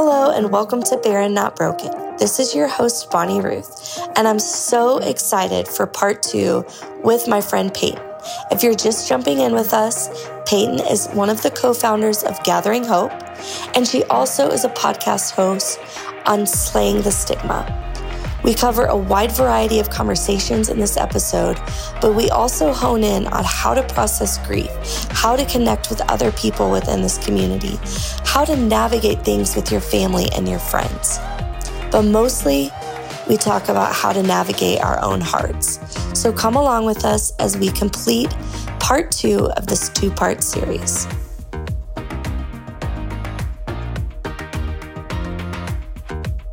Hello, and welcome to Barren Not Broken. This is your host, Bonnie Ruth, and I'm so excited for part two with my friend Peyton. If you're just jumping in with us, Peyton is one of the co founders of Gathering Hope, and she also is a podcast host on Slaying the Stigma. We cover a wide variety of conversations in this episode, but we also hone in on how to process grief, how to connect with other people within this community, how to navigate things with your family and your friends. But mostly, we talk about how to navigate our own hearts. So come along with us as we complete part two of this two part series.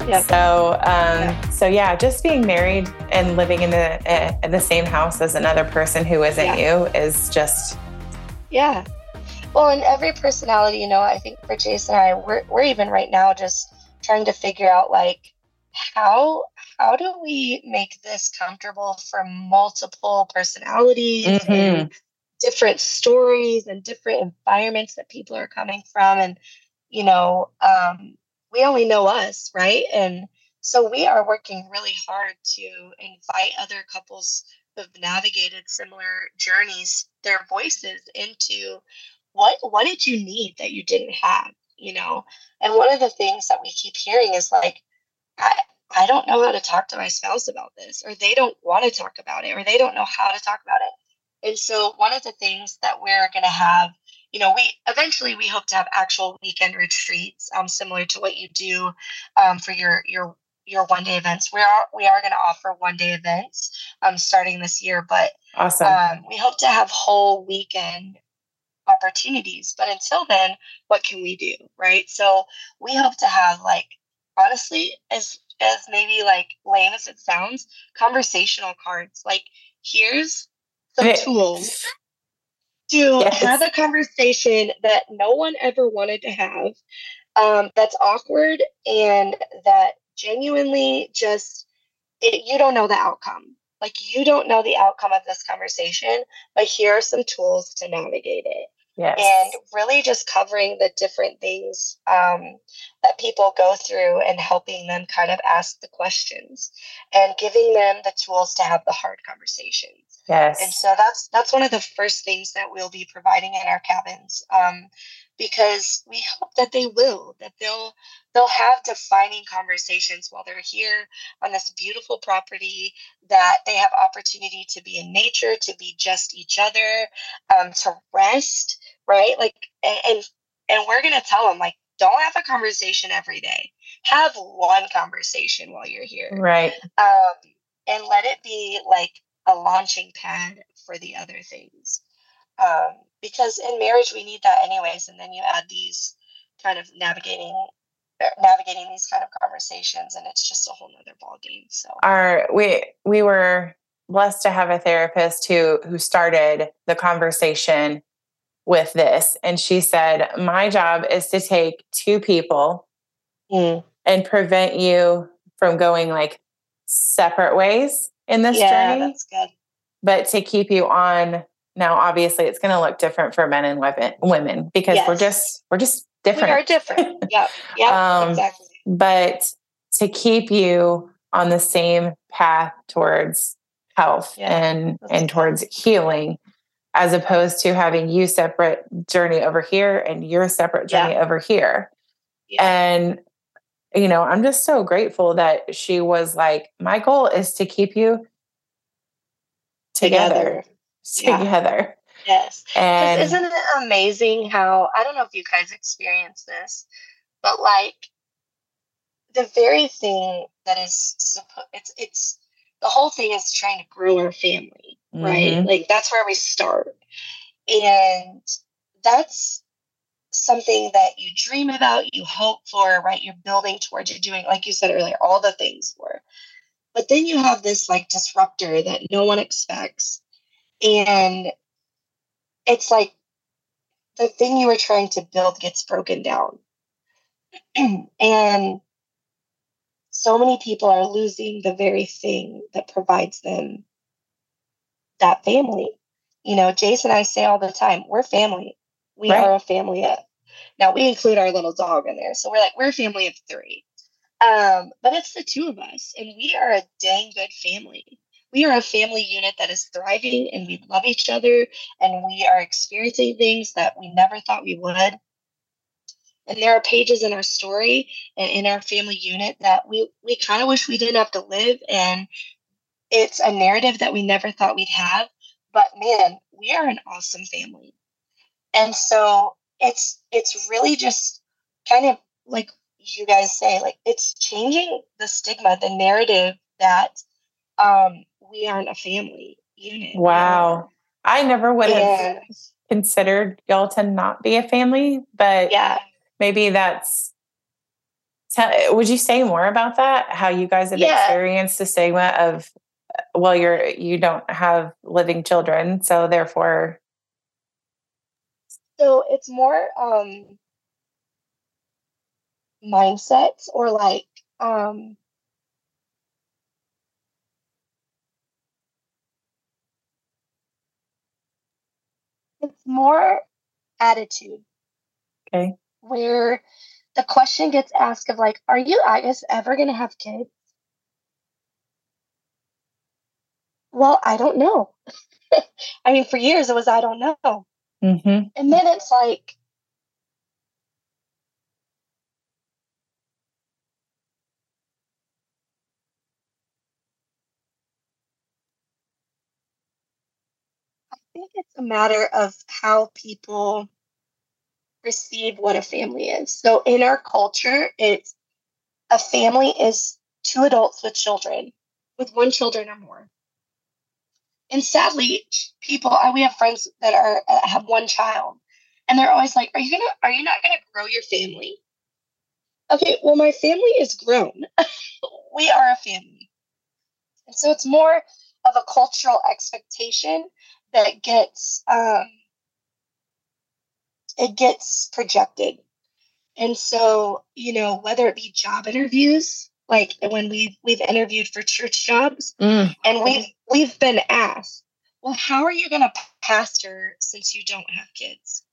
Yeah. So, um, yeah. so yeah, just being married and living in the in the same house as another person who isn't yeah. you is just. Yeah. Well, in every personality, you know, I think for Jason and I, we're we're even right now just trying to figure out like how how do we make this comfortable for multiple personalities mm-hmm. and different stories and different environments that people are coming from and you know um, we only know us, right? And so we are working really hard to invite other couples who've navigated similar journeys, their voices into what what did you need that you didn't have, you know? And one of the things that we keep hearing is like, I I don't know how to talk to my spouse about this, or they don't want to talk about it, or they don't know how to talk about it. And so one of the things that we're gonna have you know, we eventually we hope to have actual weekend retreats, um, similar to what you do um, for your your your one day events. We are we are going to offer one day events um, starting this year, but awesome. Um, we hope to have whole weekend opportunities. But until then, what can we do, right? So we hope to have like honestly, as as maybe like lame as it sounds, conversational cards. Like here's some tools to yes. have a conversation that no one ever wanted to have, um, that's awkward and that genuinely just it, you don't know the outcome. Like you don't know the outcome of this conversation, but here are some tools to navigate it. Yes. And really just covering the different things um, that people go through and helping them kind of ask the questions and giving them the tools to have the hard conversations. Yes. And so that's that's one of the first things that we'll be providing in our cabins. Um, because we hope that they will that they'll they'll have defining conversations while they're here on this beautiful property that they have opportunity to be in nature to be just each other um, to rest right? Like and and we're gonna tell them like don't have a conversation every day. Have one conversation while you're here. Right. Um, and let it be like a launching pad for the other things. Um, because in marriage we need that anyways, and then you add these kind of navigating er, navigating these kind of conversations and it's just a whole nother ball game so our we we were blessed to have a therapist who who started the conversation with this and she said my job is to take two people mm. and prevent you from going like separate ways in this yeah, journey. That's good. But to keep you on now, obviously it's gonna look different for men and women women because yes. we're just we're just different. We are different. Yeah. Yeah. um, exactly. But to keep you on the same path towards health yeah, and and good. towards healing as opposed to having you separate journey over here and your separate journey yeah. over here. And you know, I'm just so grateful that she was like, my goal is to keep you together. Together. together. Yes. And isn't it amazing how I don't know if you guys experience this, but like the very thing that is supposed it's it's the whole thing is trying to grow our family, right? Mm-hmm. Like that's where we start. And that's something that you dream about, you hope for, right? You're building towards, you're doing, like you said earlier, all the things for. But then you have this like disruptor that no one expects. And it's like the thing you were trying to build gets broken down. and so many people are losing the very thing that provides them that family. You know, Jason and I say all the time, we're family. We right. are a family of. Now we include our little dog in there. So we're like, we're a family of three. Um, but it's the two of us, and we are a dang good family. We are a family unit that is thriving and we love each other and we are experiencing things that we never thought we would. And there are pages in our story and in our family unit that we, we kind of wish we didn't have to live. And it's a narrative that we never thought we'd have. But man, we are an awesome family. And so it's it's really just kind of like you guys say, like it's changing the stigma, the narrative that um, we aren't a family unit. Wow. I never would have considered y'all to not be a family, but yeah, maybe that's. Tell, would you say more about that? How you guys have yeah. experienced the stigma of, well, you're you don't have living children, so therefore. So it's more um mindsets or like um it's more attitude. Okay. Where the question gets asked of like, are you I guess ever gonna have kids? Well, I don't know. I mean, for years it was I don't know. Mm-hmm. And then it's like, it's a matter of how people perceive what a family is. So in our culture, it's a family is two adults with children, with one children or more. And sadly, people we have friends that are uh, have one child, and they're always like, "Are you gonna? Are you not gonna grow your family?" Okay, well, my family is grown. we are a family, and so it's more of a cultural expectation that gets um, it gets projected. And so, you know, whether it be job interviews, like when we we've interviewed for church jobs, mm. and we've we've been asked, well, how are you going to pastor since you don't have kids?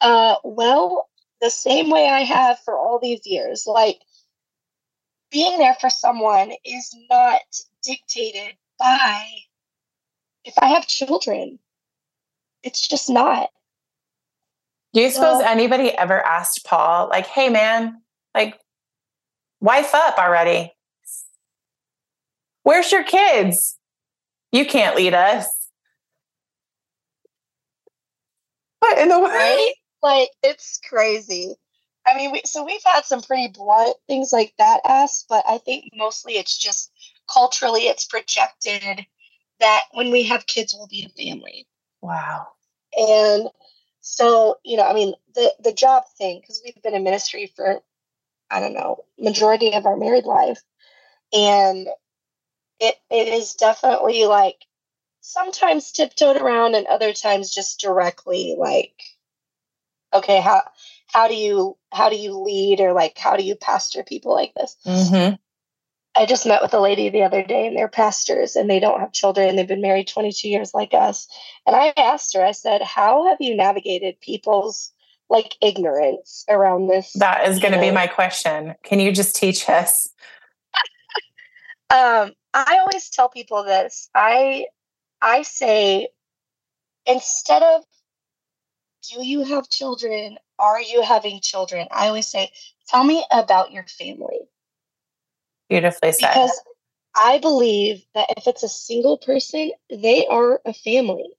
Uh, well, the same way I have for all these years. Like being there for someone is not dictated by if I have children. It's just not. Do you suppose anybody ever asked Paul, like, hey, man, like, wife up already? Where's your kids? You can't lead us. What in the world? Right? Like, it's crazy. I mean, we, so we've had some pretty blunt things like that asked, but I think mostly it's just culturally it's projected that when we have kids, we'll be a family. Wow. And so, you know, I mean, the the job thing, because we've been in ministry for, I don't know, majority of our married life, and it it is definitely like sometimes tiptoed around, and other times just directly like, okay, how how do you how do you lead or like how do you pastor people like this? Mm-hmm. I just met with a lady the other day and they're pastors and they don't have children. They've been married 22 years like us. And I asked her, I said, How have you navigated people's like ignorance around this? That is going to be my question. Can you just teach us? um, I always tell people this. I I say instead of do you have children? Are you having children? I always say, tell me about your family Beautifully said. Because I believe that if it's a single person, they are a family,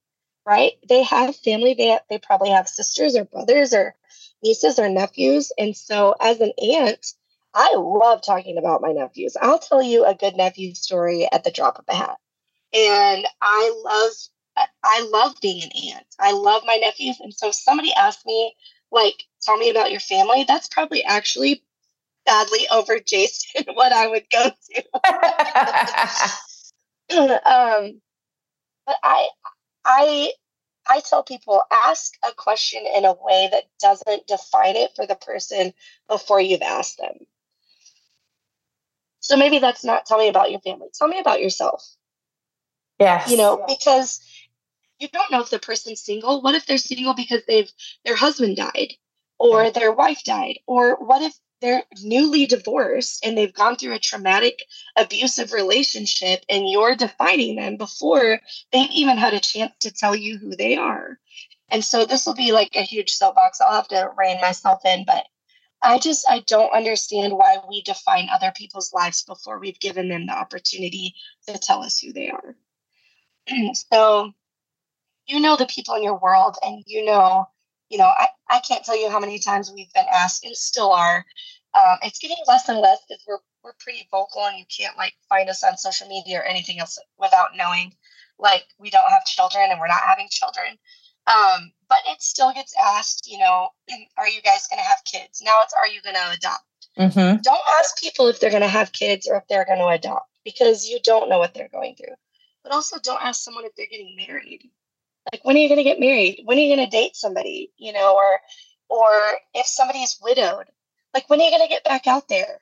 right? They have family. They they probably have sisters or brothers or nieces or nephews. And so, as an aunt, I love talking about my nephews. I'll tell you a good nephew story at the drop of a hat. And I love I love being an aunt. I love my nephews. And so if somebody asked me, like, tell me about your family, that's probably actually sadly over Jason what I would go to. um, but I, I, I tell people ask a question in a way that doesn't define it for the person before you've asked them. So maybe that's not tell me about your family. Tell me about yourself. Yes. You know, because you don't know if the person's single. What if they're single because they've their husband died or their wife died? Or what if they're newly divorced and they've gone through a traumatic abusive relationship and you're defining them before they've even had a chance to tell you who they are. And so this will be like a huge soapbox. I'll have to rein myself in, but I just I don't understand why we define other people's lives before we've given them the opportunity to tell us who they are. so you know the people in your world and you know you know I, I can't tell you how many times we've been asked and still are um, it's getting less and less because we're we're pretty vocal and you can't like find us on social media or anything else without knowing like we don't have children and we're not having children. Um, but it still gets asked you know are you guys going to have kids? Now it's are you going to adopt? Mm-hmm. don't ask people if they're going to have kids or if they're going to adopt because you don't know what they're going through. But also don't ask someone if they're getting married like when are you going to get married when are you going to date somebody you know or or if somebody's widowed like, when are you going to get back out there?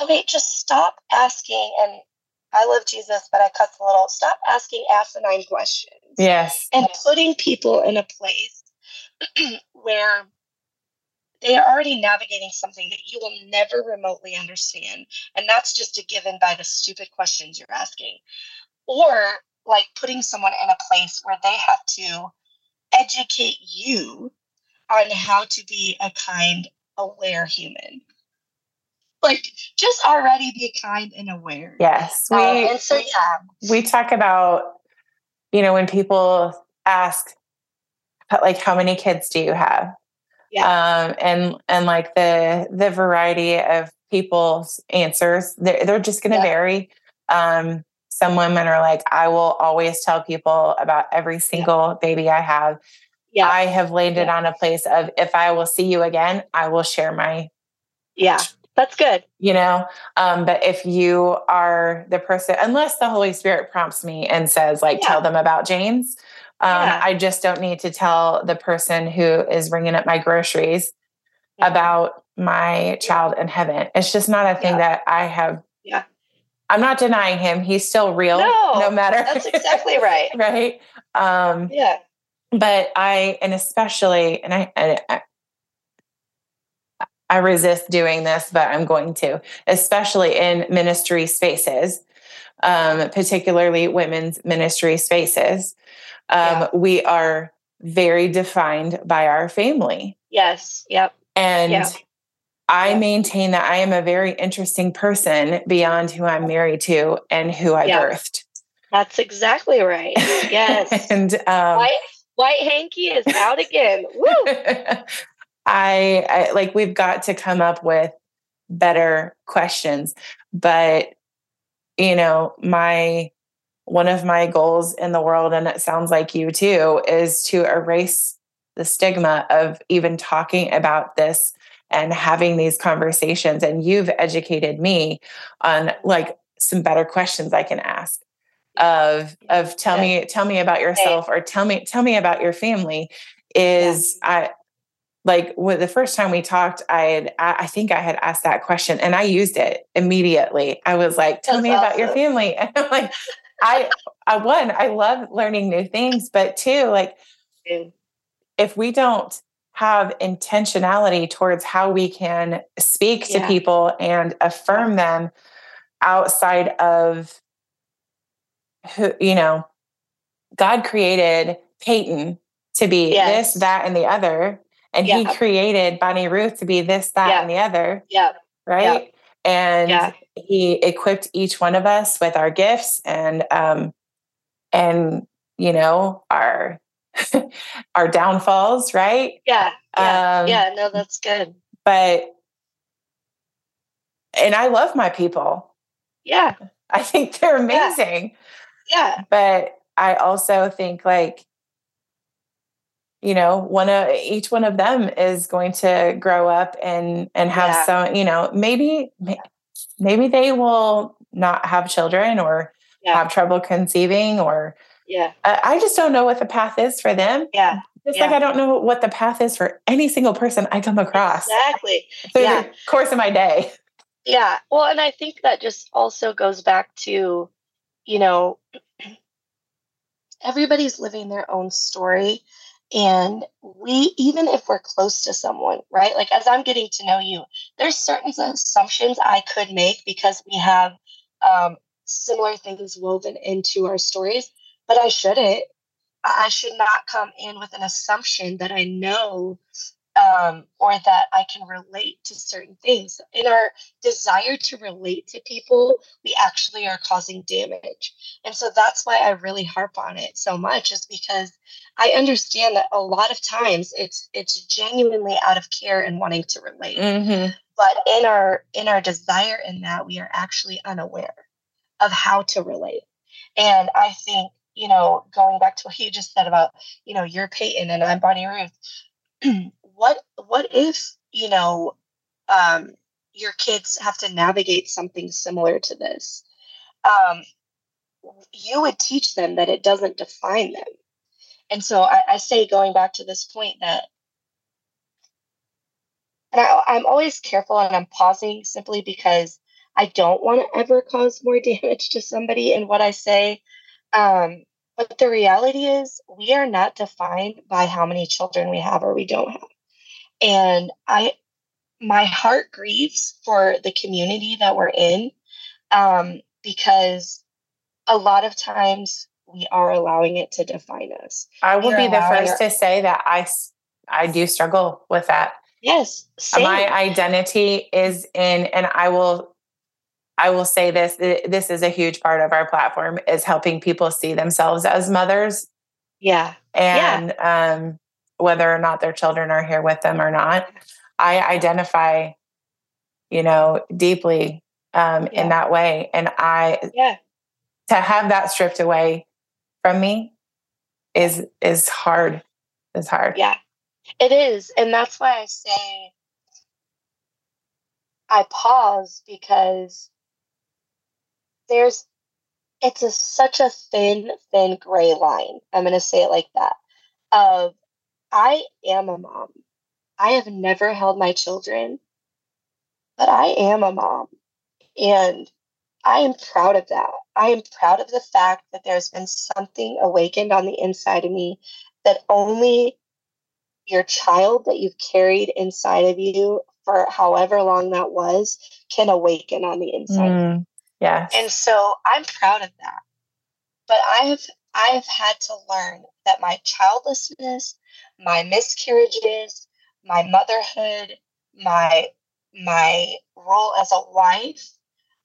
Okay, just stop asking. And I love Jesus, but I cuss a little. Stop asking asinine questions. Yes. And putting people in a place where they are already navigating something that you will never remotely understand. And that's just a given by the stupid questions you're asking. Or like putting someone in a place where they have to educate you on how to be a kind aware human. Like just already be kind and aware. Yes. We, um, and so yeah. We talk about, you know, when people ask like how many kids do you have? Yeah. Um, and and like the the variety of people's answers, they're, they're just going to yeah. vary. Um, some women are like, I will always tell people about every single baby I have yeah. I have landed yeah. on a place of if I will see you again, I will share my. Yeah, that's good. You know, um, but if you are the person, unless the Holy Spirit prompts me and says, like, yeah. tell them about James, um, yeah. I just don't need to tell the person who is ringing up my groceries about my child in heaven. It's just not a thing that I have. I'm not denying him. He's still real, no, no matter. That's exactly right. right. Um, yeah but I, and especially, and I, I, I resist doing this, but I'm going to, especially in ministry spaces, um, particularly women's ministry spaces. Um, yeah. We are very defined by our family. Yes. Yep. And yeah. I maintain that I am a very interesting person beyond who I'm married to and who I yep. birthed. That's exactly right. Yes. and um, White hanky is out again. Woo! I, I like we've got to come up with better questions, but you know, my one of my goals in the world, and it sounds like you too, is to erase the stigma of even talking about this and having these conversations. And you've educated me on like some better questions I can ask of of tell yeah. me tell me about yourself or tell me tell me about your family is yeah. I like when the first time we talked I had I think I had asked that question and I used it immediately. I was like, tell That's me awesome. about your family. And I'm like, I I one, I love learning new things, but two, like if we don't have intentionality towards how we can speak to yeah. people and affirm them outside of who, you know, God created Peyton to be yes. this, that, and the other. And he created Bonnie Ruth to be this, that, and the other. Yeah. Right. And he equipped each one of us with our gifts and um and you know our our downfalls, right? Yeah. Yeah. Um, yeah, no, that's good. But and I love my people. Yeah. I think they're amazing. Yeah. But I also think like, you know, one of each one of them is going to grow up and and have yeah. some, you know, maybe maybe they will not have children or yeah. have trouble conceiving or yeah. I just don't know what the path is for them. Yeah. Just yeah. like I don't know what the path is for any single person I come across. Exactly. Through yeah. the course of my day. Yeah. Well, and I think that just also goes back to, you know, everybody's living their own story. And we, even if we're close to someone, right? Like as I'm getting to know you, there's certain assumptions I could make because we have um, similar things woven into our stories, but I shouldn't. I should not come in with an assumption that I know um, or that I can relate to certain things. In our desire to relate to people, we actually are causing damage. And so that's why I really harp on it so much, is because I understand that a lot of times it's it's genuinely out of care and wanting to relate. Mm-hmm. But in our in our desire in that, we are actually unaware of how to relate. And I think you know, going back to what you just said about, you know, you're Peyton and I'm Bonnie Ruth. what what if you know um, your kids have to navigate something similar to this um, you would teach them that it doesn't define them and so I, I say going back to this point that and I, i'm always careful and i'm pausing simply because i don't want to ever cause more damage to somebody in what i say um, but the reality is we are not defined by how many children we have or we don't have. And i my heart grieves for the community that we're in um, because a lot of times we are allowing it to define us. I will be the first our- to say that i i do struggle with that. Yes same. my identity is in and i will i will say this this is a huge part of our platform is helping people see themselves as mothers yeah and yeah. um whether or not their children are here with them or not. I identify, you know, deeply um, yeah. in that way. And I, yeah, to have that stripped away from me is, is hard. Is hard. Yeah, it is. And that's why I say I pause because there's, it's a, such a thin, thin gray line. I'm going to say it like that of I am a mom. I have never held my children, but I am a mom. And I am proud of that. I am proud of the fact that there's been something awakened on the inside of me that only your child that you've carried inside of you for however long that was can awaken on the inside. Mm, yeah. And so I'm proud of that. But I have I have had to learn that my childlessness, my miscarriages, my motherhood, my my role as a wife,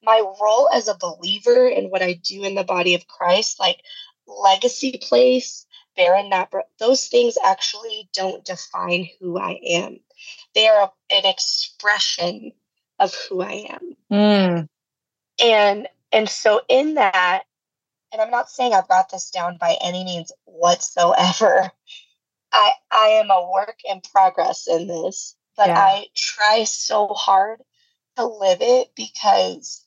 my role as a believer in what I do in the body of Christ, like legacy place, barren not those things actually don't define who I am. They are an expression of who I am. Mm. And and so in that, and I'm not saying I've got this down by any means whatsoever. I I am a work in progress in this, but yeah. I try so hard to live it because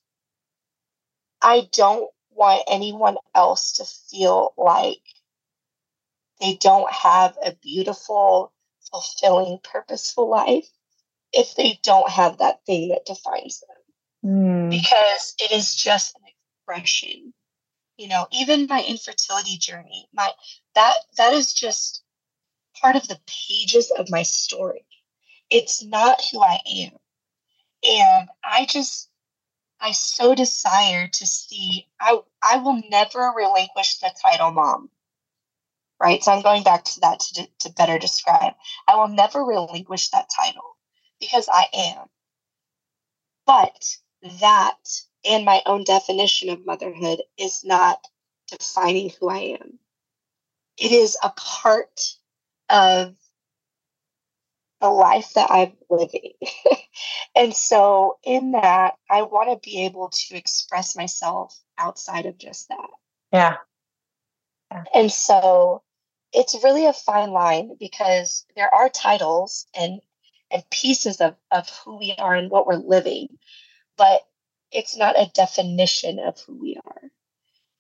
I don't want anyone else to feel like they don't have a beautiful, fulfilling, purposeful life if they don't have that thing that defines them. Mm. Because it is just an expression. You know, even my infertility journey, my that that is just part of the pages of my story. It's not who I am. And I just, I so desire to see, I, I will never relinquish the title mom. Right. So I'm going back to that to, to better describe. I will never relinquish that title because I am. But that and my own definition of motherhood is not defining who I am. It is a part of the life that I'm living. and so, in that, I want to be able to express myself outside of just that. Yeah. yeah. And so, it's really a fine line because there are titles and and pieces of, of who we are and what we're living, but it's not a definition of who we are.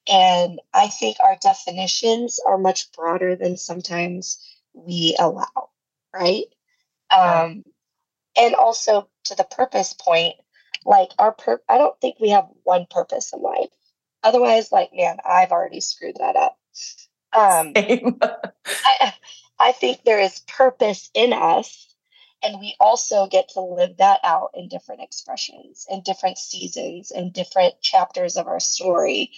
And I think our definitions are much broader than sometimes we allow, right? Um, and also to the purpose point, like our pur- I don't think we have one purpose in life. Otherwise, like man, I've already screwed that up. Um, I, I think there is purpose in us, and we also get to live that out in different expressions, in different seasons, in different chapters of our story,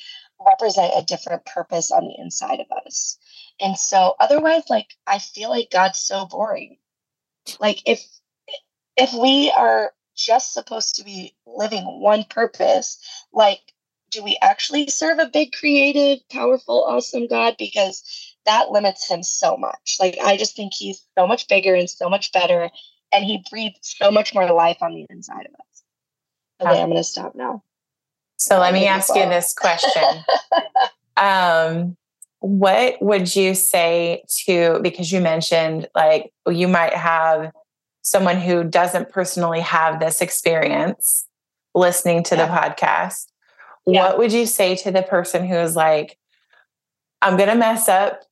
represent a different purpose on the inside of us. And so, otherwise, like, I feel like God's so boring. Like, if if we are just supposed to be living one purpose, like, do we actually serve a big, creative, powerful, awesome God? Because that limits him so much. Like, I just think he's so much bigger and so much better, and he breathes so much more life on the inside of us. Okay, I'm going to stop now. So let me ask you this question. um, what would you say to, because you mentioned like you might have someone who doesn't personally have this experience listening to yeah. the podcast. Yeah. What would you say to the person who is like, I'm going to mess up,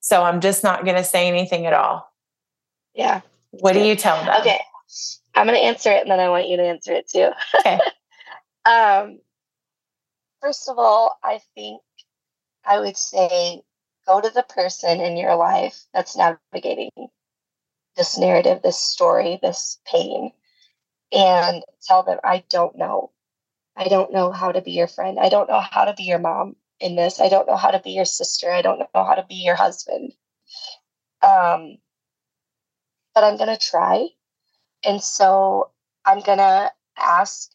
so I'm just not going to say anything at all? Yeah. What do you tell them? Okay. I'm going to answer it and then I want you to answer it too. Okay. um, first of all, I think I would say go to the person in your life that's navigating this narrative, this story, this pain, and tell them, I don't know. I don't know how to be your friend. I don't know how to be your mom in this. I don't know how to be your sister. I don't know how to be your husband. Um, but I'm going to try. And so I'm going to ask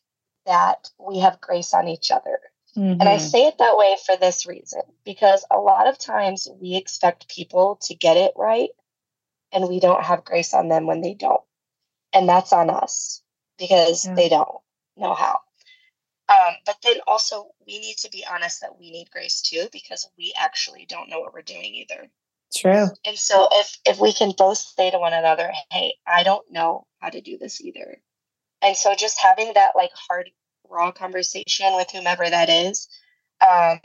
that we have grace on each other. Mm-hmm. And I mm-hmm. say it that way for this reason because a lot of times we expect people to get it right and we don't have grace on them when they don't. And that's on us because yeah. they don't know how. Um, but then also, we need to be honest that we need grace too because we actually don't know what we're doing either. True. And so, if if we can both say to one another, "Hey, I don't know how to do this either," and so just having that like hard raw conversation with whomever that is um,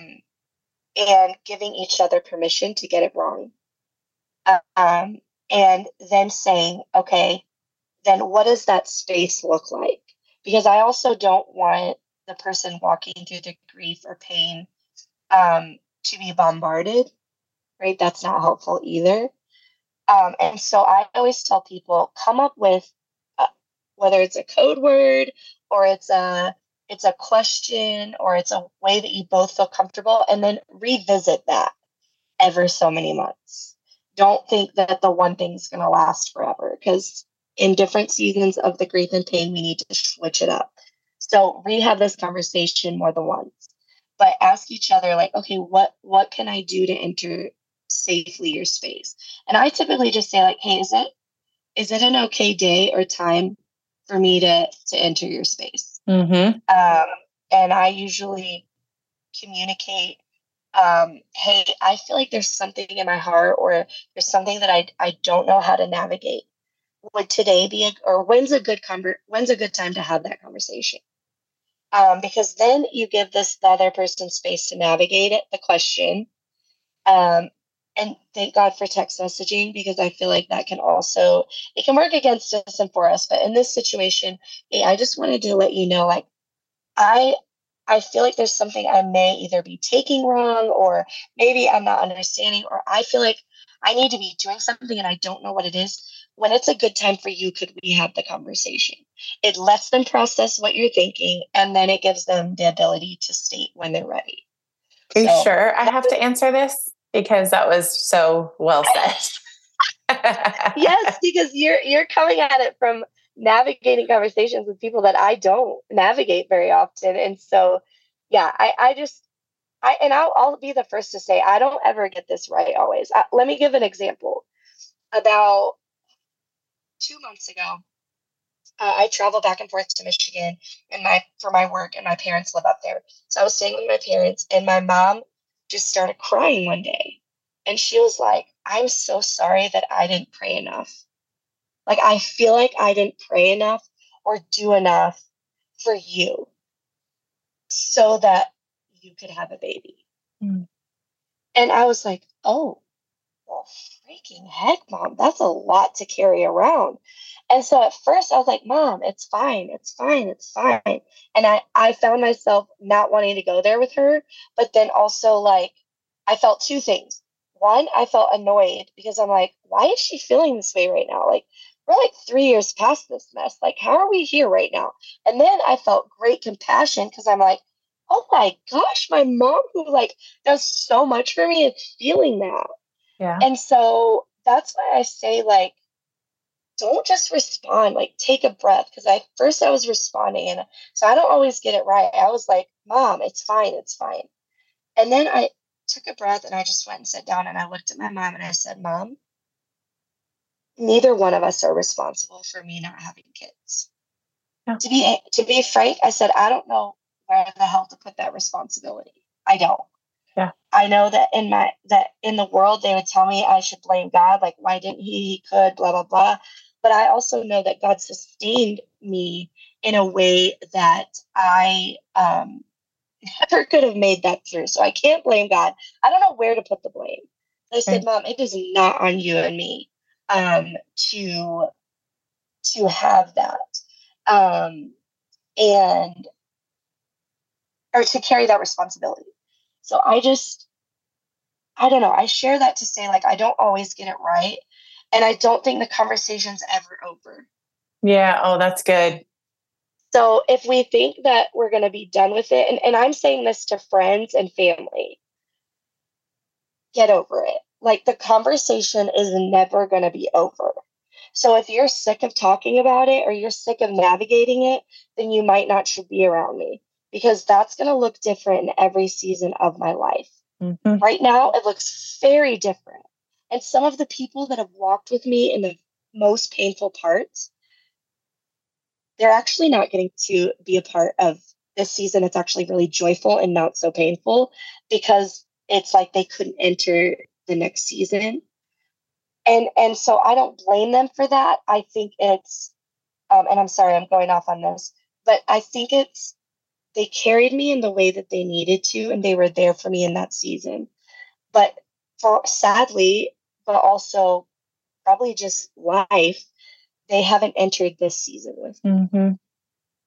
and giving each other permission to get it wrong um, and then saying okay then what does that space look like because i also don't want the person walking through the grief or pain um, to be bombarded right? That's not helpful either. Um, and so i always tell people come up with uh, whether it's a code word or it's a it's a question or it's a way that you both feel comfortable and then revisit that ever so many months. Don't think that the one thing's going to last forever because in different seasons of the grief and pain we need to switch it up. So re-have this conversation more than once but ask each other like okay what what can i do to enter safely your space and i typically just say like hey is it is it an okay day or time for me to to enter your space Mm-hmm. Um, and I usually communicate, um, hey, I feel like there's something in my heart or there's something that I, I don't know how to navigate. Would today be a, or when's a good conver- when's a good time to have that conversation? Um, because then you give this the other person space to navigate it, the question. Um, and thank God for text messaging because I feel like that can also it can work against us and for us. But in this situation, hey, I just wanted to let you know, like I I feel like there's something I may either be taking wrong or maybe I'm not understanding, or I feel like I need to be doing something and I don't know what it is. When it's a good time for you, could we have the conversation? It lets them process what you're thinking and then it gives them the ability to state when they're ready. Are you so, sure I have to answer this? Because that was so well said. yes, because you're you're coming at it from navigating conversations with people that I don't navigate very often. And so yeah, I, I just I and I'll, I'll be the first to say I don't ever get this right always. I, let me give an example. About two months ago, uh, I travel back and forth to Michigan and my for my work, and my parents live up there. So I was staying with my parents, and my mom just started crying one day. And she was like, I'm so sorry that I didn't pray enough. Like, I feel like I didn't pray enough or do enough for you so that you could have a baby. Mm. And I was like, oh, well, freaking heck, mom, that's a lot to carry around. And so at first I was like, Mom, it's fine, it's fine, it's fine. And I, I found myself not wanting to go there with her, but then also like I felt two things. one, I felt annoyed because I'm like, why is she feeling this way right now? Like, we're like three years past this mess. Like, how are we here right now? And then I felt great compassion because I'm like, oh my gosh, my mom who like does so much for me is feeling that. Yeah. And so that's why I say like don't just respond, like take a breath. Cause I first I was responding and so I don't always get it right. I was like, Mom, it's fine, it's fine. And then I took a breath and I just went and sat down and I looked at my mom and I said, Mom, neither one of us are responsible for me not having kids. Yeah. To be to be frank, I said, I don't know where the hell to put that responsibility. I don't. Yeah. I know that in my that in the world they would tell me I should blame God, like why didn't he? He could, blah blah blah. But I also know that God sustained me in a way that I um, never could have made that through. So I can't blame God. I don't know where to put the blame. I said, Mom, it is not on you and me um, to to have that. Um, and or to carry that responsibility. So I just, I don't know. I share that to say, like, I don't always get it right. And I don't think the conversation's ever over. Yeah. Oh, that's good. So if we think that we're going to be done with it, and, and I'm saying this to friends and family, get over it. Like the conversation is never going to be over. So if you're sick of talking about it or you're sick of navigating it, then you might not should be around me because that's going to look different in every season of my life. Mm-hmm. Right now, it looks very different. And some of the people that have walked with me in the most painful parts, they're actually not getting to be a part of this season. It's actually really joyful and not so painful because it's like they couldn't enter the next season. And and so I don't blame them for that. I think it's um, and I'm sorry I'm going off on this, but I think it's they carried me in the way that they needed to and they were there for me in that season. But for sadly but also probably just life they haven't entered this season with me. Mm-hmm.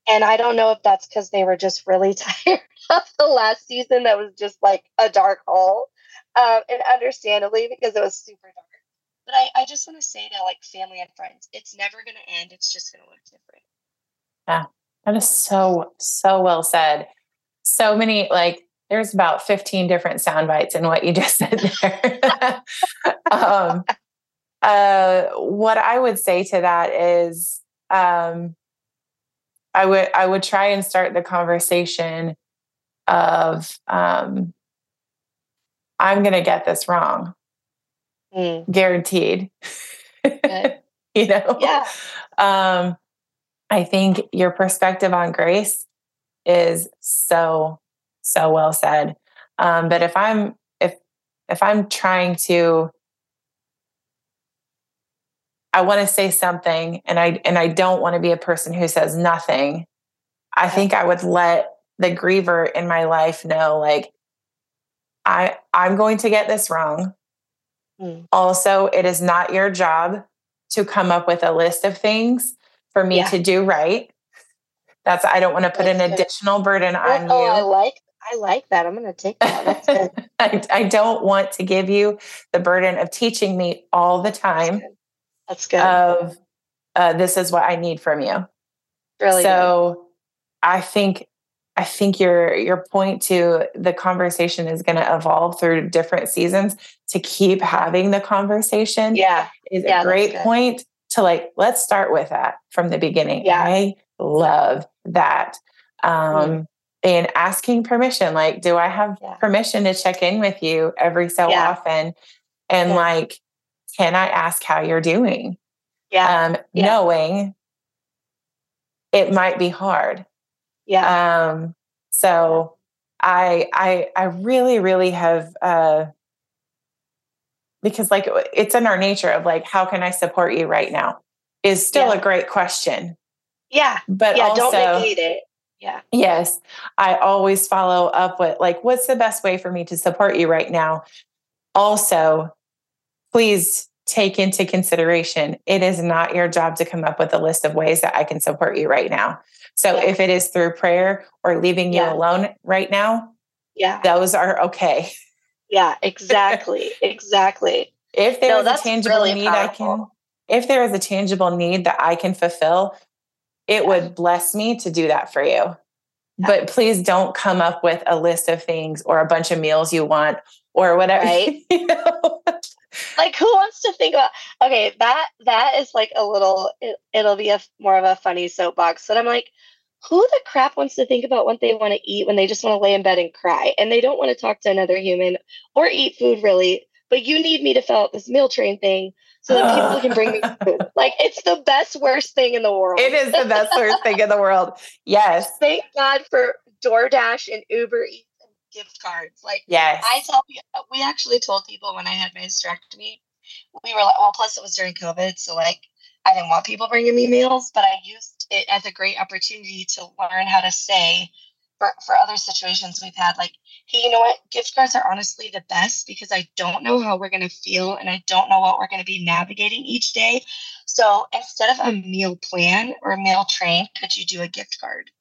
and i don't know if that's because they were just really tired of the last season that was just like a dark hole um, and understandably because it was super dark. But i, I just want to say to like family and friends it's never going to end it's just going to look different. Yeah that is so, so well said. So many, like, there's about 15 different sound bites in what you just said there. um, uh, what I would say to that is, um, I would I would try and start the conversation of um, I'm going to get this wrong, mm. guaranteed. you know, yeah. Um, I think your perspective on grace is so so well said. Um, but if I'm if if I'm trying to I want to say something and I and I don't want to be a person who says nothing, I think I would let the griever in my life know like I I'm going to get this wrong. Mm. Also, it is not your job to come up with a list of things for me yeah. to do right. That's I don't want to put That's an good. additional burden on oh, you. I like I like that. I'm going to take that. I, I, don't want to give you the burden of teaching me all the time. That's good. That's good. Of uh, this is what I need from you. Really. So good. I think I think your your point to the conversation is going to evolve through different seasons to keep having the conversation. Yeah, is yeah, a great point to like let's start with that from the beginning. Yeah. I love that. Um, mm. And asking permission, like, do I have yeah. permission to check in with you every so yeah. often? And yeah. like, can I ask how you're doing? Yeah. Um, knowing it might be hard. Yeah. Um, so I I I really, really have uh because like it's in our nature of like, how can I support you right now? Is still Yeah. a great question. Yeah. But yeah. also don't negate it. Yeah. Yes. I always follow up with like, what's the best way for me to support you right now? Also, please take into consideration it is not your job to come up with a list of ways that I can support you right now. So Yeah. if it is through prayer or leaving you alone right now, Yeah. those are okay. Yeah, exactly. exactly. If there no, is a tangible really need powerful. I can if there is a tangible need that I can fulfill, it yeah. would bless me to do that for you. Yeah. But please don't come up with a list of things or a bunch of meals you want or whatever. Right. you know? like who wants to think about okay, that that is like a little it, it'll be a more of a funny soapbox. But I'm like, who the crap wants to think about what they want to eat when they just want to lay in bed and cry and they don't want to talk to another human or eat food really but you need me to fill out this meal train thing so that people can bring me food. Like it's the best worst thing in the world. It is the best worst thing in the world. Yes. Thank God for DoorDash and Uber Eats and gift cards. Like yes. I tell you, we actually told people when I had my hysterectomy, we were like, well, plus it was during COVID, so like I didn't want people bringing me meals, but I used it as a great opportunity to learn how to say for, for other situations we've had like hey you know what? Gift cards are honestly the best because i don't know how we're going to feel and i don't know what we're going to be navigating each day. So instead of a meal plan or a meal train could you do a gift card?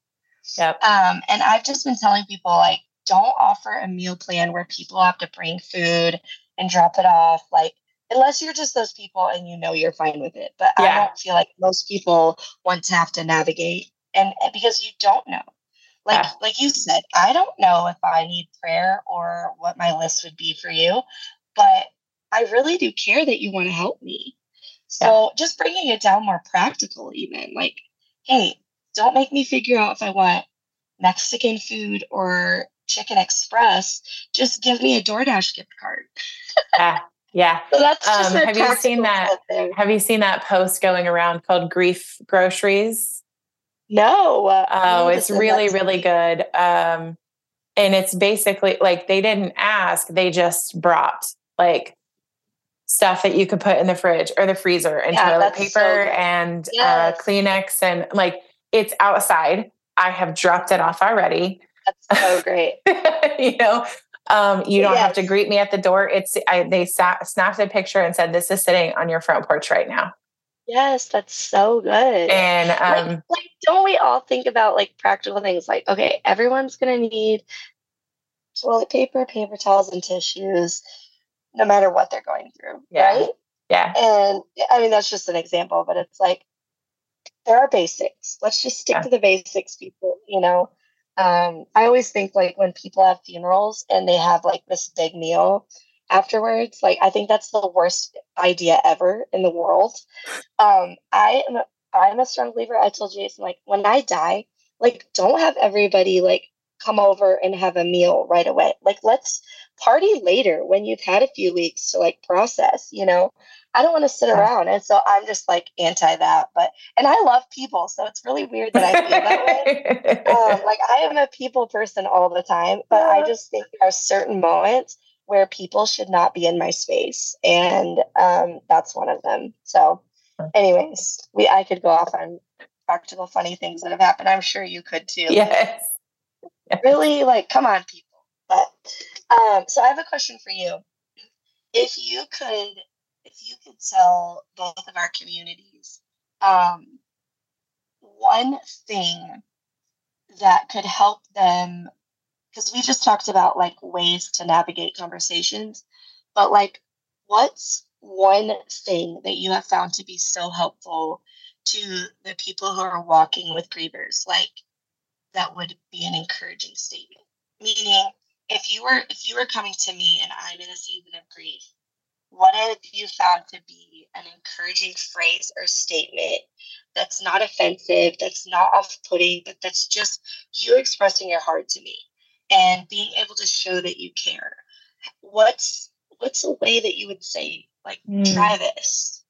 Yep. Um, and i've just been telling people like don't offer a meal plan where people have to bring food and drop it off like unless you're just those people and you know you're fine with it but yeah. i don't feel like most people want to have to navigate and because you don't know like yeah. like you said, I don't know if I need prayer or what my list would be for you, but I really do care that you want to help me. So yeah. just bringing it down more practical, even like, hey, don't make me figure out if I want Mexican food or Chicken Express. Just give me a DoorDash gift card. yeah. Yeah. So that's um, have you seen that? Have you seen that post going around called Grief Groceries? No. Uh, oh, it's really, really good. Um, and it's basically like they didn't ask, they just brought like stuff that you could put in the fridge or the freezer and yeah, toilet paper so and uh, yes. uh, Kleenex and like it's outside. I have dropped it off already. That's so great. you know, um, you don't yes. have to greet me at the door. It's I, they sat, snapped a picture and said, "This is sitting on your front porch right now." Yes, that's so good. And um, like, like, don't we all think about like practical things? Like, okay, everyone's gonna need toilet paper, paper towels, and tissues, no matter what they're going through, yeah. right? Yeah. And I mean, that's just an example, but it's like there are basics. Let's just stick yeah. to the basics, people. You know, um, I always think like when people have funerals and they have like this big meal, afterwards. Like I think that's the worst idea ever in the world. Um, I am a, I'm a strong believer. I told Jason like when I die, like don't have everybody like come over and have a meal right away. Like let's party later when you've had a few weeks to like process, you know. I don't want to sit around. And so I'm just like anti that. But and I love people, so it's really weird that I feel that way. Um, like I am a people person all the time, but I just think there are certain moments where people should not be in my space and um, that's one of them so anyways we i could go off on practical funny things that have happened i'm sure you could too yes really like come on people but um, so i have a question for you if you could if you could tell both of our communities um, one thing that could help them because we just talked about like ways to navigate conversations, but like what's one thing that you have found to be so helpful to the people who are walking with grievers? Like that would be an encouraging statement. Meaning, if you were if you were coming to me and I'm in a season of grief, what have you found to be an encouraging phrase or statement that's not offensive, that's not off-putting, but that's just you expressing your heart to me? and being able to show that you care. What's what's a way that you would say like mm. try this?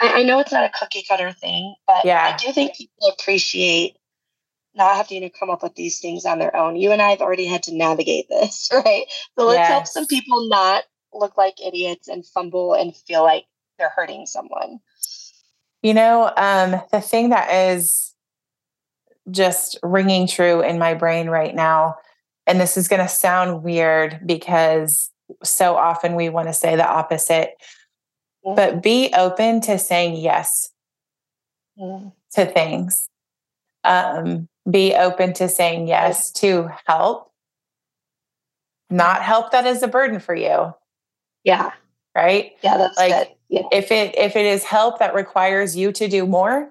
I, I, know it's not a cookie cutter thing, but yeah. I do think people appreciate not having to come up with these things on their own. You and I have already had to navigate this, right? So let's yes. help some people not look like idiots and fumble and feel like they're hurting someone. You know, um, the thing that is just ringing true in my brain right now and this is going to sound weird because so often we want to say the opposite, mm-hmm. but be open to saying yes mm-hmm. to things. Um, be open to saying yes to help. not help that is a burden for you. Yeah. Right? Yeah, that's like good. Yeah. if it if it is help that requires you to do more,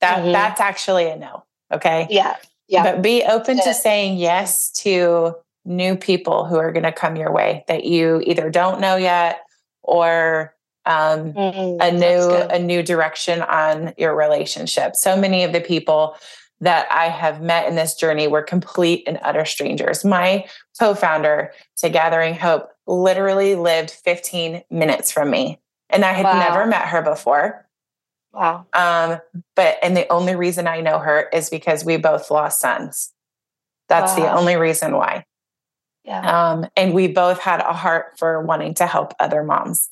that Mhm. that's actually a no. Okay. Yeah. Yeah. But be open to saying yes to new people who are going to come your way that you either don't know yet or um, Mhm. a new a new direction on your relationship. So many of the people that I have met in this journey were complete and utter strangers. My co-founder to Gathering Hope literally lived 15 minutes from me and I had Wow. never met her before. Wow. Um, but and the only reason I know her is because we both lost sons. That's the only reason why. Yeah. Um, and we both had a heart for wanting to help other moms.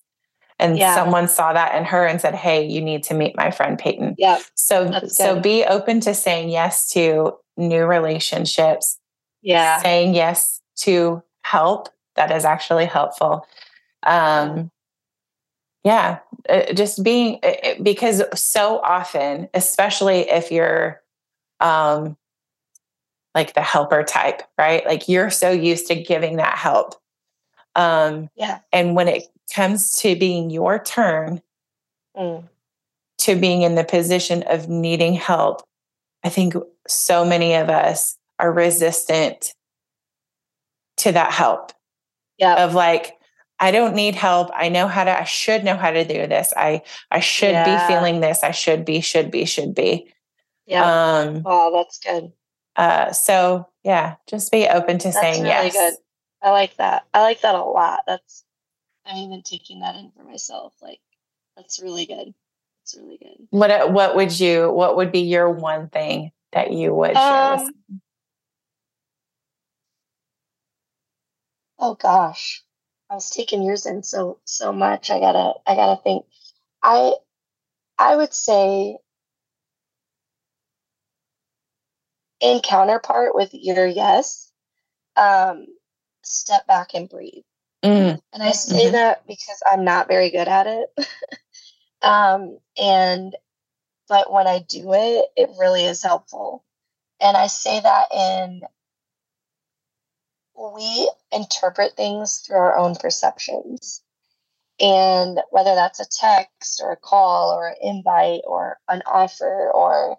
And Yeah. someone saw that in her and said, Hey, you need to meet my friend Peyton. Yeah. So so be open to saying yes to new relationships, Yeah. saying yes to help that is actually helpful. Um yeah, uh, just being uh, uh, because so often, especially if you're um like the helper type, right? Like you're so used to giving that help. Um Yeah. and when it comes to being your turn Mm. to being in the position of needing help, I think so many of us are resistant to that help Yeah. of like, I don't need help. I know how to, I should know how to do this. I, I should Yeah. be feeling this. I should be, should be, should be. Yeah. Um, wow. That's good. uh, so yeah, just be open to That's saying really yes. good. I like that. I like that a lot. That's I'm even taking that in for myself. Like that's really good. It's really good. What, what would you, what would be your one thing that you would share with Um, oh gosh. I was taking yours in so so much. I gotta I gotta think. I I would say in counterpart with your yes, um, step back and breathe. Mm, And I say Mhm. that because I'm not very good at it. um, and, but when I do it, it really is helpful. And I say that in, we interpret things through our own perceptions. And whether that's a text or a call or an invite or an offer or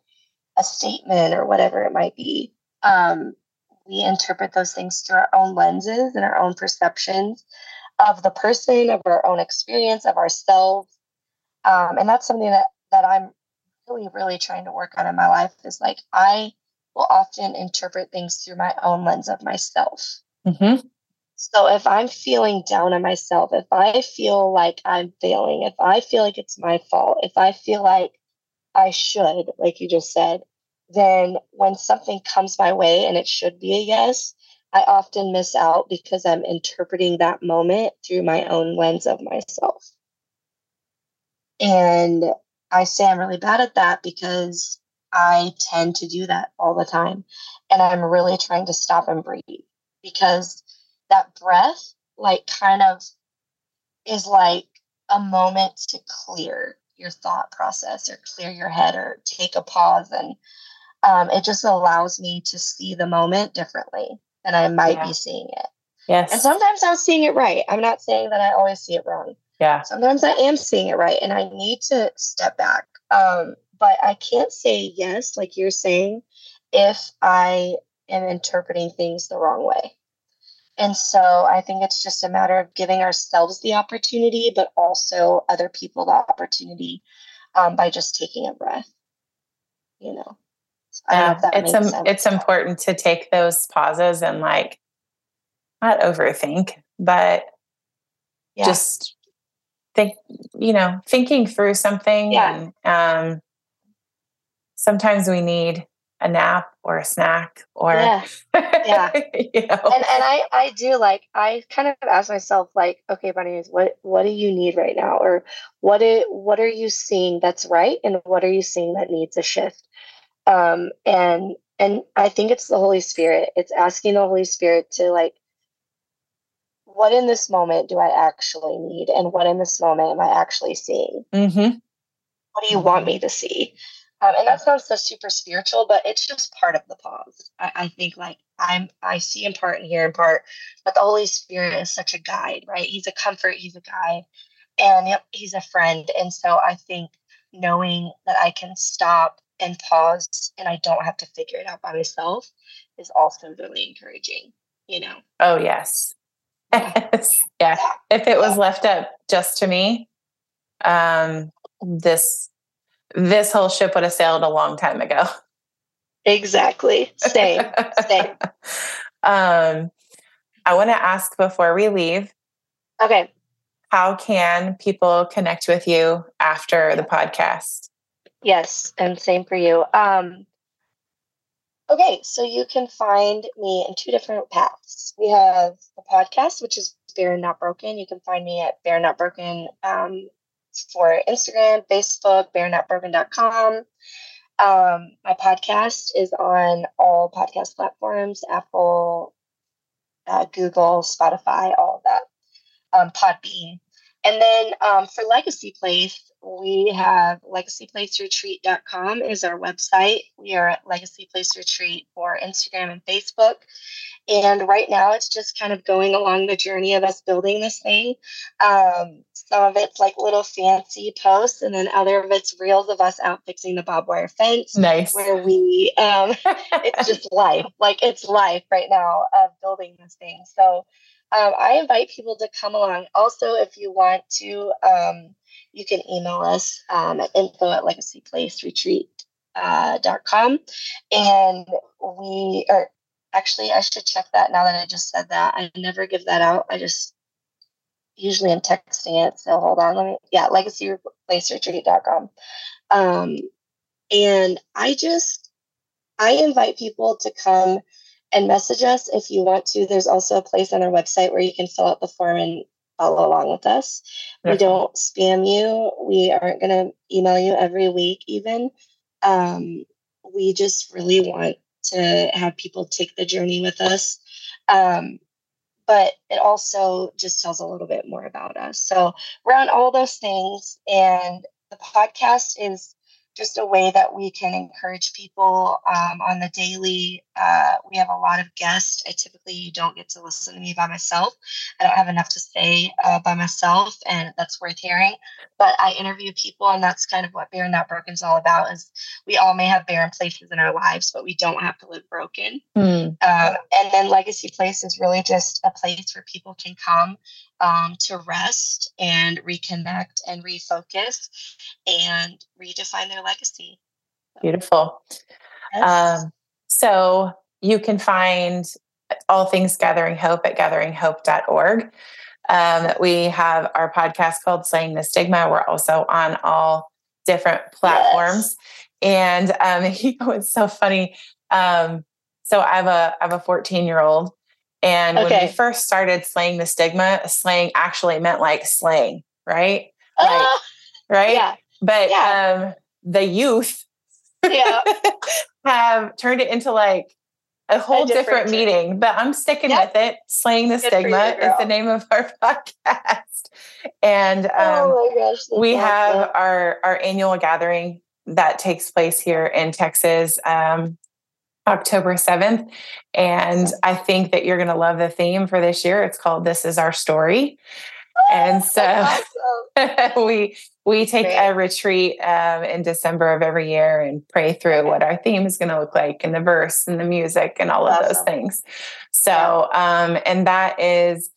a statement or whatever it might be, um, we interpret those things through our own lenses and our own perceptions of the person, of our own experience, of ourselves. Um, and that's something that, that I'm really, really trying to work on in my life is like I will often interpret things through my own lens of myself. mhm. So if I'm feeling down on myself, if I feel like I'm failing, if I feel like it's my fault, if I feel like I should, like you just said, then when something comes my way and it should be a yes, I often miss out because I'm interpreting that moment through my own lens of myself. And I say I'm really bad at that because I tend to do that all the time. And I'm really trying to stop and breathe because that breath, like, kind of is like a moment to clear your thought process or clear your head or take a pause. And um, it just allows me to see the moment differently than I might Yeah. be seeing it. Yes. And sometimes I'm seeing it right. I'm not saying that I always see it wrong. yeah. Sometimes I am seeing it right and I need to step back. Um, but I can't say yes, like you're saying, if I am interpreting things the wrong way. And so I think it's just a matter of giving ourselves the opportunity, but also other people the opportunity um, by just taking a breath. You know, I don't know Yeah, if that it's um, sense. it's important to take those pauses and like not overthink, but Yeah. just think, you know, thinking through something. Yeah. And um, sometimes we need a nap or a snack or, Yeah. Yeah. you know, and and I I do like I kind of ask myself like okay Bonnie what what do you need right now or what it what are you seeing that's right and what are you seeing that needs a shift um and and I think it's the Holy Spirit it's asking the Holy Spirit to like what in this moment do I actually need and what in this moment am I actually seeing Mhm. what do you want me to see um, and that sounds so super spiritual but it's just part of the pause I, I think like I'm I see in part and hear in part, but the Holy Spirit is such a guide, right? He's a comfort, he's a guide, and yep, he's a friend. And so I think knowing that I can stop and pause and I don't have to figure it out by myself is also really encouraging, you know. Oh yes. yes. Yeah. If it was left up just to me, um this this whole ship would have sailed a long time ago. Exactly. Same. Same. Um, I want to ask before we leave. Okay. How can people connect with you after the podcast? Yes, and same for you. Um, okay, so you can find me in two different paths. We have a podcast, which is Barren Not Broken. You can find me at Barren Not Broken um, for Instagram, Facebook, barrennotbroken.com. Um, my podcast is on all podcast platforms Apple, uh, Google, Spotify, all of that, um, Podbean. And then um, for Legacy Place, we have legacyplaceretreat.com is our website. We are at Legacy Place Retreat for Instagram and Facebook. And right now, it's just kind of going along the journey of us building this thing. Um, some of it's like little fancy posts, and then other of it's reels of us out fixing the barbed wire fence. Nice. Where we, um, it's just life. Like it's life right now of building this thing. So um, I invite people to come along. Also, if you want to, um, you can email us um, at info at legacyplaceretreat.com. Uh, and we are actually, I should check that now that I just said that. I never give that out. I just usually am texting it. So hold on. Let me, yeah, legacyplaceretreat.com. Um, and I just, I invite people to come and message us if you want to. There's also a place on our website where you can fill out the form and follow along with us. We don't spam you. We aren't going to email you every week, even. Um, we just really want to have people take the journey with us. Um, but it also just tells a little bit more about us. So we're on all those things, and the podcast is just a way that we can encourage people um, on the daily. Uh, we have a lot of guests. I typically don't get to listen to me by myself. I don't have enough to say uh, by myself, and that's worth hearing. But I interview people, and that's kind of what Barren Not Broken is all about. Is we all may have barren places in our lives, but we don't have to live broken. Mm. Um, and then Legacy Place is really just a place where people can come um, to rest and reconnect and refocus and redefine their legacy. Beautiful. Yes. Um, so you can find all things Gathering Hope at gatheringhope.org. Um, we have our podcast called Slaying the Stigma. We're also on all different platforms. Yes. And um, you know, it's so funny. Um, so I have a I have a 14 year old and okay. when we first started slaying the stigma, slaying actually meant like slaying, right? Like, uh, right? Yeah. But yeah. um the youth yeah. have turned it into like a whole a different, different meeting, but I'm sticking yep. with it. Slaying the Good Stigma you, is the name of our podcast. And oh um, oh gosh, we have our, our annual gathering that takes place here in Texas um, October 7th. And I think that you're going to love the theme for this year. It's called This Is Our Story. and so awesome. we we take Great. a retreat um, in December of every year and pray through what our theme is going to look like and the verse and the music and all awesome. of those things. So, um, and that is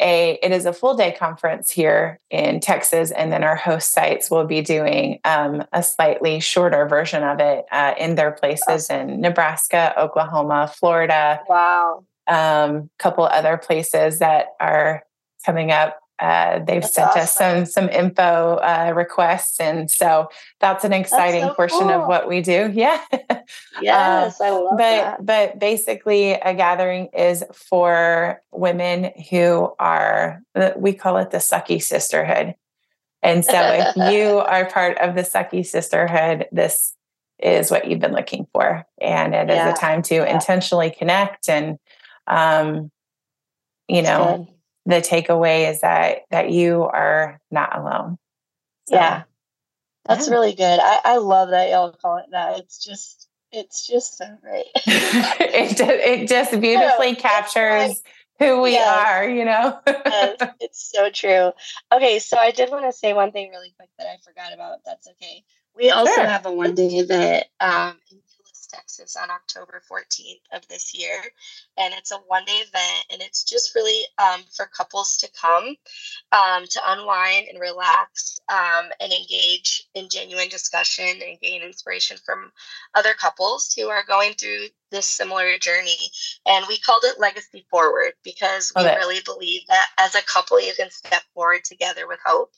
a it is a full day conference here in Texas, and then our host sites will be doing um, a slightly shorter version of it uh, in their places in Nebraska, Oklahoma, Florida. Wow. A um, couple other places that are coming up uh, they've that's sent awesome. us some some info uh, requests, and so that's an exciting that's so portion cool. of what we do. Yeah, yes, uh, I love but, that. But basically, a gathering is for women who are we call it the sucky sisterhood, and so if you are part of the sucky sisterhood, this is what you've been looking for, and it yeah. is a time to yeah. intentionally connect and, um, you know the takeaway is that that you are not alone. So, yeah. That's yeah. really good. I, I love that y'all call it that. It's just it's just so great. it, just, it just beautifully no, captures who we yes. are, you know? yes, it's so true. Okay, so I did want to say one thing really quick that I forgot about. That's okay. We also sure. have a one day event um, Texas on October 14th of this year. And it's a one day event, and it's just really um, for couples to come um, to unwind and relax um, and engage in genuine discussion and gain inspiration from other couples who are going through this similar journey. And we called it Legacy Forward because we okay. really believe that as a couple, you can step forward together with hope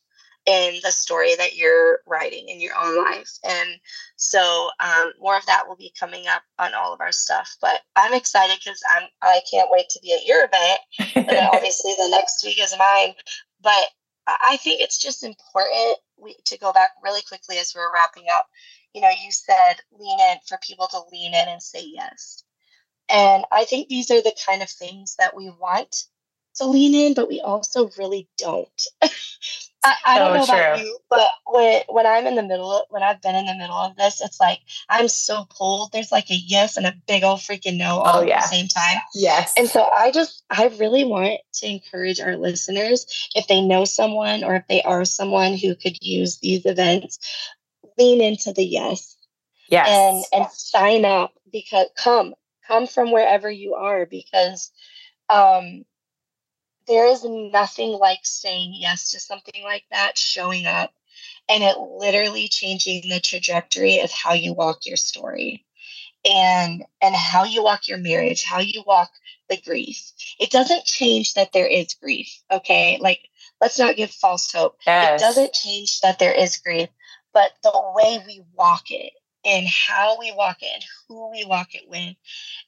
in the story that you're writing in your own life. And so um, more of that will be coming up on all of our stuff. But I'm excited because I'm I can't wait to be at your event. and obviously the next week is mine. But I think it's just important we, to go back really quickly as we're wrapping up. You know, you said lean in for people to lean in and say yes. And I think these are the kind of things that we want to lean in, but we also really don't. I, I don't so know about you, but when when I'm in the middle, of, when I've been in the middle of this, it's like I'm so pulled. There's like a yes and a big old freaking no all oh, yeah. at the same time. Yes. And so I just I really want to encourage our listeners if they know someone or if they are someone who could use these events, lean into the yes. Yes. And and sign up because come come from wherever you are because um there is nothing like saying yes to something like that, showing up, and it literally changing the trajectory of how you walk your story and and how you walk your marriage, how you walk the grief. It doesn't change that there is grief, okay? Like let's not give false hope. Yes. It doesn't change that there is grief, but the way we walk it and how we walk it and who we walk it with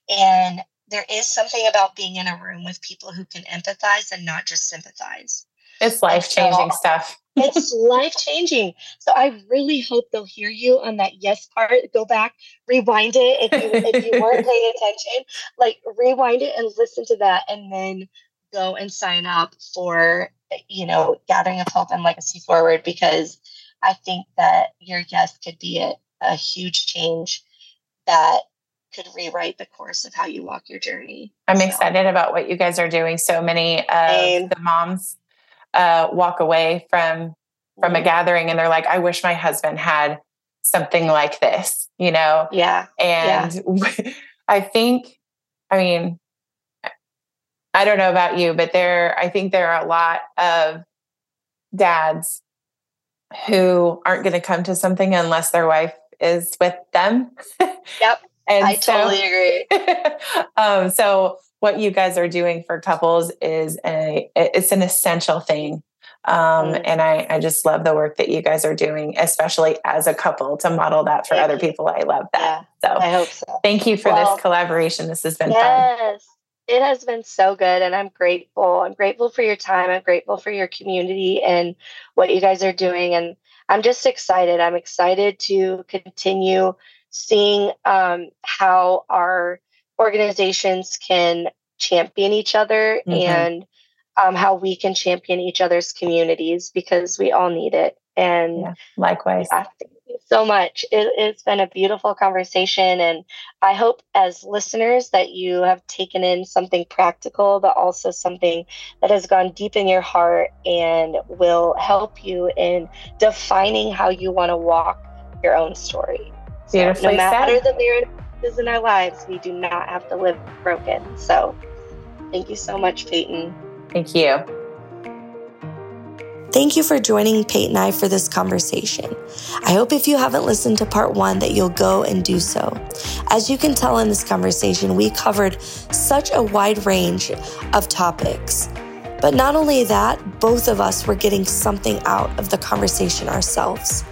and there is something about being in a room with people who can empathize and not just sympathize. It's life changing so, stuff. it's life changing. So I really hope they'll hear you on that yes part. Go back, rewind it if you if you weren't paying attention. Like rewind it and listen to that, and then go and sign up for you know Gathering of Hope and Legacy Forward because I think that your yes could be a, a huge change that could rewrite the course of how you walk your journey. I'm so. excited about what you guys are doing. So many of Same. the moms uh, walk away from from a mm-hmm. gathering and they're like, I wish my husband had something like this, you know? Yeah. And yeah. I think, I mean, I don't know about you, but there, I think there are a lot of dads who aren't going to come to something unless their wife is with them. Yep. And I so, totally agree. um, so what you guys are doing for couples is a it's an essential thing. Um, mm. and I, I just love the work that you guys are doing, especially as a couple to model that for thank other you. people. I love that. Yeah, so I hope so. Thank you for well, this collaboration. This has been yes. fun. It has been so good, and I'm grateful. I'm grateful for your time. I'm grateful for your community and what you guys are doing. And I'm just excited. I'm excited to continue seeing um, how our organizations can champion each other mm-hmm. and um, how we can champion each other's communities because we all need it. And yeah, likewise. Yeah, thank you so much. It, has been a beautiful conversation. And I hope, as listeners, that you have taken in something practical, but also something that has gone deep in your heart and will help you in defining how you want to walk your own story. Beautifully so no matter said. the marriages in our lives, we do not have to live broken. So thank you so much, Peyton. Thank you. Thank you for joining Peyton and I for this conversation. I hope if you haven't listened to part one that you'll go and do so. As you can tell in this conversation, we covered such a wide range of topics. But not only that, both of us were getting something out of the conversation ourselves.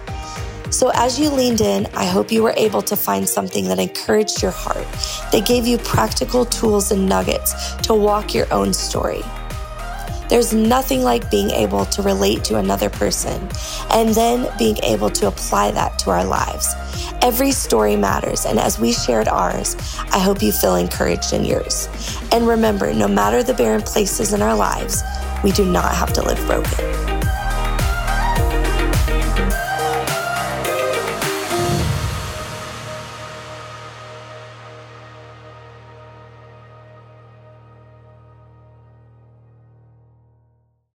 So, as you leaned in, I hope you were able to find something that encouraged your heart, that gave you practical tools and nuggets to walk your own story. There's nothing like being able to relate to another person and then being able to apply that to our lives. Every story matters, and as we shared ours, I hope you feel encouraged in yours. And remember, no matter the barren places in our lives, we do not have to live broken.